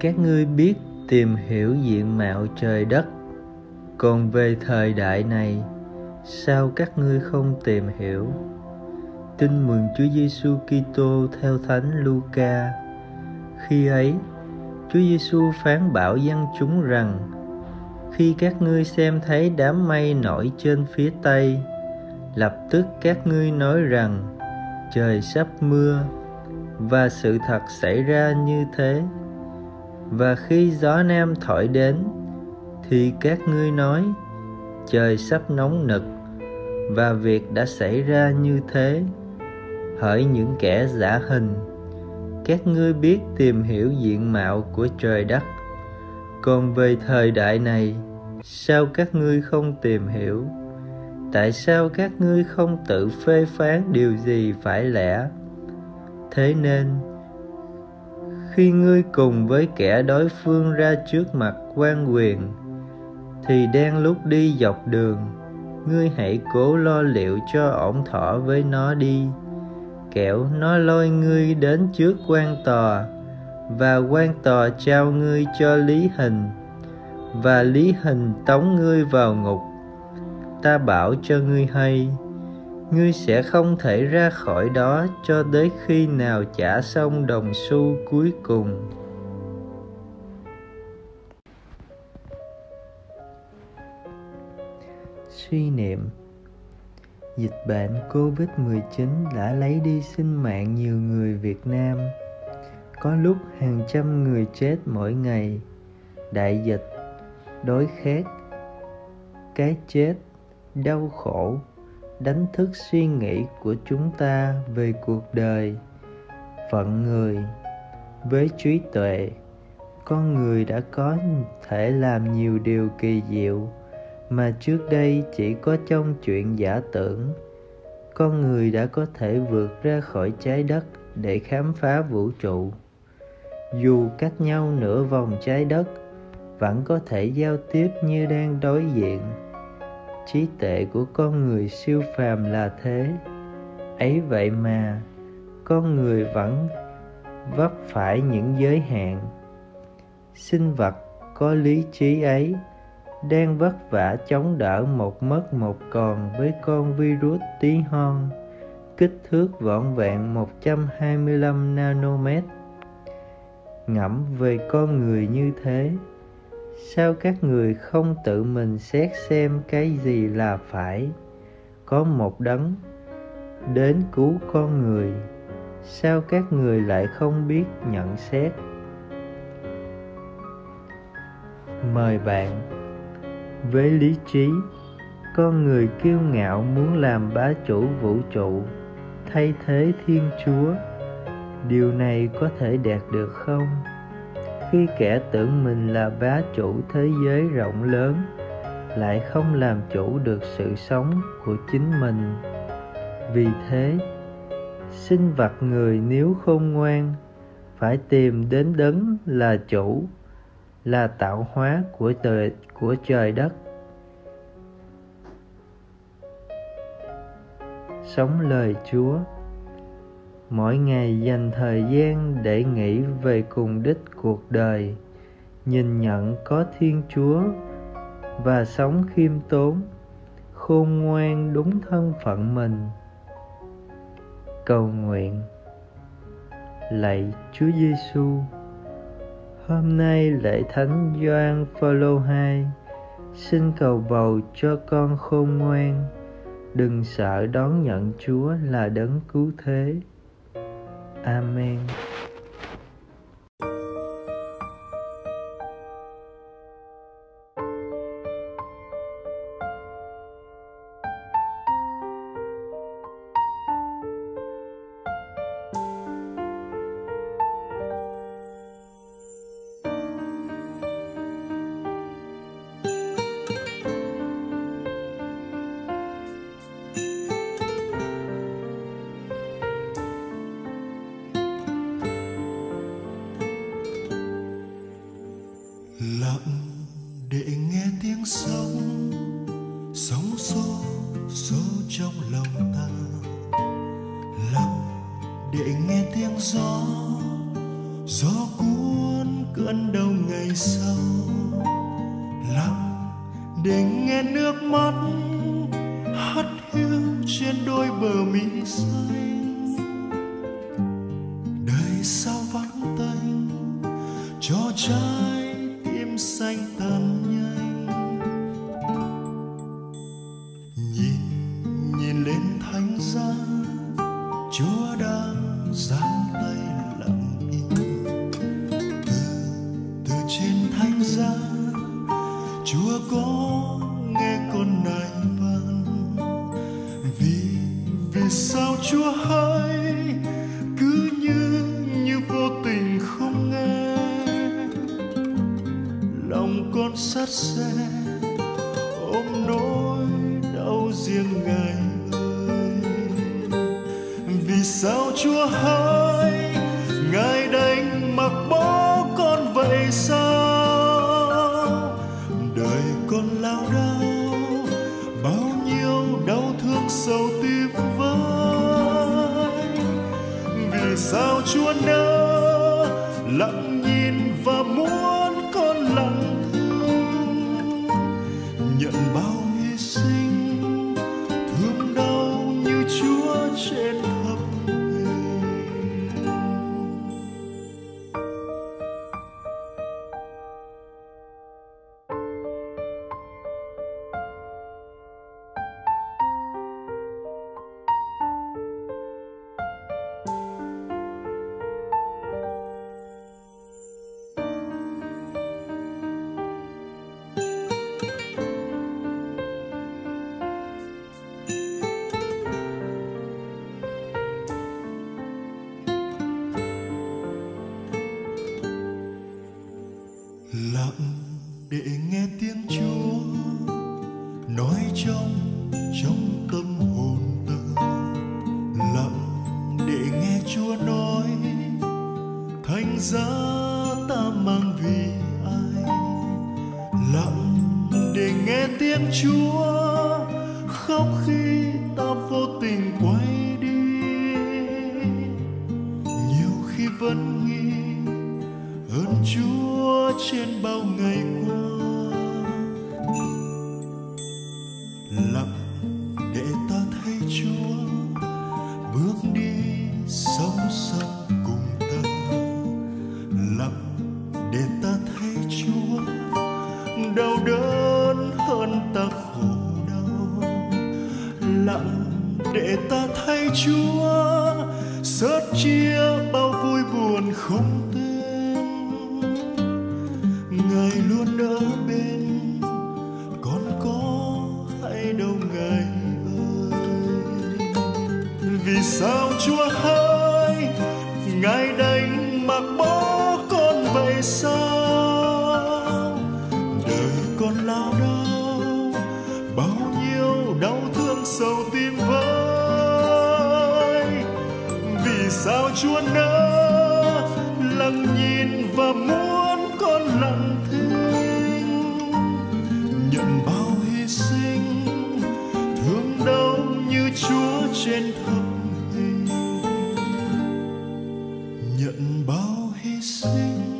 các ngươi biết tìm hiểu diện mạo trời đất. Còn về thời đại này, sao các ngươi không tìm hiểu? Tin mừng Chúa Giêsu Kitô theo Thánh Luca. Khi ấy, Chúa Giêsu phán bảo dân chúng rằng, khi các ngươi xem thấy đám mây nổi trên phía tây, lập tức các ngươi nói rằng, trời sắp mưa và sự thật xảy ra như thế và khi gió nam thổi đến, thì các ngươi nói, trời sắp nóng nực, và việc đã xảy ra như thế. Hỡi những kẻ giả hình, các ngươi biết tìm hiểu diện mạo của trời đất. Còn về thời đại này, sao các ngươi không tìm hiểu? Tại sao các ngươi không tự phê phán điều gì phải lẽ? Thế nên khi ngươi cùng với kẻ đối phương ra trước mặt quan quyền, thì đang lúc đi dọc đường, ngươi hãy cố lo liệu cho ổn thỏa với nó đi. Kẻo nó lôi ngươi đến trước quan tòa, và quan tòa trao ngươi cho lý hình, và lý hình tống ngươi vào ngục. Ta bảo cho ngươi hay ngươi sẽ không thể ra khỏi đó cho tới khi nào trả xong đồng xu cuối cùng suy niệm dịch bệnh Covid-19 đã lấy đi sinh mạng nhiều người Việt Nam. Có lúc hàng trăm người chết mỗi ngày. Đại dịch, đói khát, cái chết, đau khổ đánh thức suy nghĩ của chúng ta về cuộc đời. Phận người, với trí tuệ, con người đã có thể làm nhiều điều kỳ diệu mà trước đây chỉ có trong chuyện giả tưởng. Con người đã có thể vượt ra khỏi trái đất để khám phá vũ trụ. Dù cách nhau nửa vòng trái đất, vẫn có thể giao tiếp như đang đối diện trí tuệ của con người siêu phàm là thế ấy vậy mà con người vẫn vấp phải những giới hạn sinh vật có lý trí ấy đang vất vả chống đỡ một mất một còn với con virus tí hon kích thước vỏn vẹn 125 nanomet. Ngẫm về con người như thế, sao các người không tự mình xét xem cái gì là phải? Có một đấng đến cứu con người, sao các người lại không biết nhận xét? Mời bạn với lý trí con người kiêu ngạo muốn làm bá chủ vũ trụ thay thế thiên chúa điều này có thể đạt được không khi kẻ tưởng mình là bá chủ thế giới rộng lớn, lại không làm chủ được sự sống của chính mình. Vì thế, sinh vật người nếu khôn ngoan, phải tìm đến đấng là chủ, là tạo hóa của trời của trời đất. Sống lời chúa mỗi ngày dành thời gian để nghĩ về cùng đích cuộc đời nhìn nhận có thiên chúa và sống khiêm tốn khôn ngoan đúng thân phận mình cầu nguyện lạy chúa giêsu Hôm nay lễ thánh Gioan Phaolô hai, xin cầu bầu cho con khôn ngoan, đừng sợ đón nhận Chúa là đấng cứu thế. Amén. Sóng sâu sâu trong lòng ta. Lặng để nghe tiếng gió. Gió cuốn cơn đau ngày sau. Lặng để nghe nước mắt. Hắt hiu trên đôi bờ mi xanh đang giang tay lặng im. Từ từ trên thánh giá chúa có nghe con này van vì vì sao chúa hay cứ như như vô tình không nghe. Lòng con sát xe chúa hỡi ngài đành mặc bó con vậy sao? Đời con lao đao, bao nhiêu đau thương sâu tim vơi. Vì sao chúa nỡ lặng nhìn và muốn con lặng thương? Nhận bao hy sinh giá ta mang vì ai? Lặng để nghe tiếng chúa, khóc khi ta vô tình quay đi. Nhiều khi vẫn nghĩ, ơn Chúa trên bao ngày qua khổ đau lặng để ta thay Chúa sớt chia bao vui buồn không tên. Ngài luôn ở bên con có hay đâu ngài ơi. Vì sao chúa hỡi, ngài đã vì sao chúa nỡ lặng nhìn và muốn con lặng thinh nhận bao hy sinh, thương đau như chúa trên thập hình nhận bao hy sinh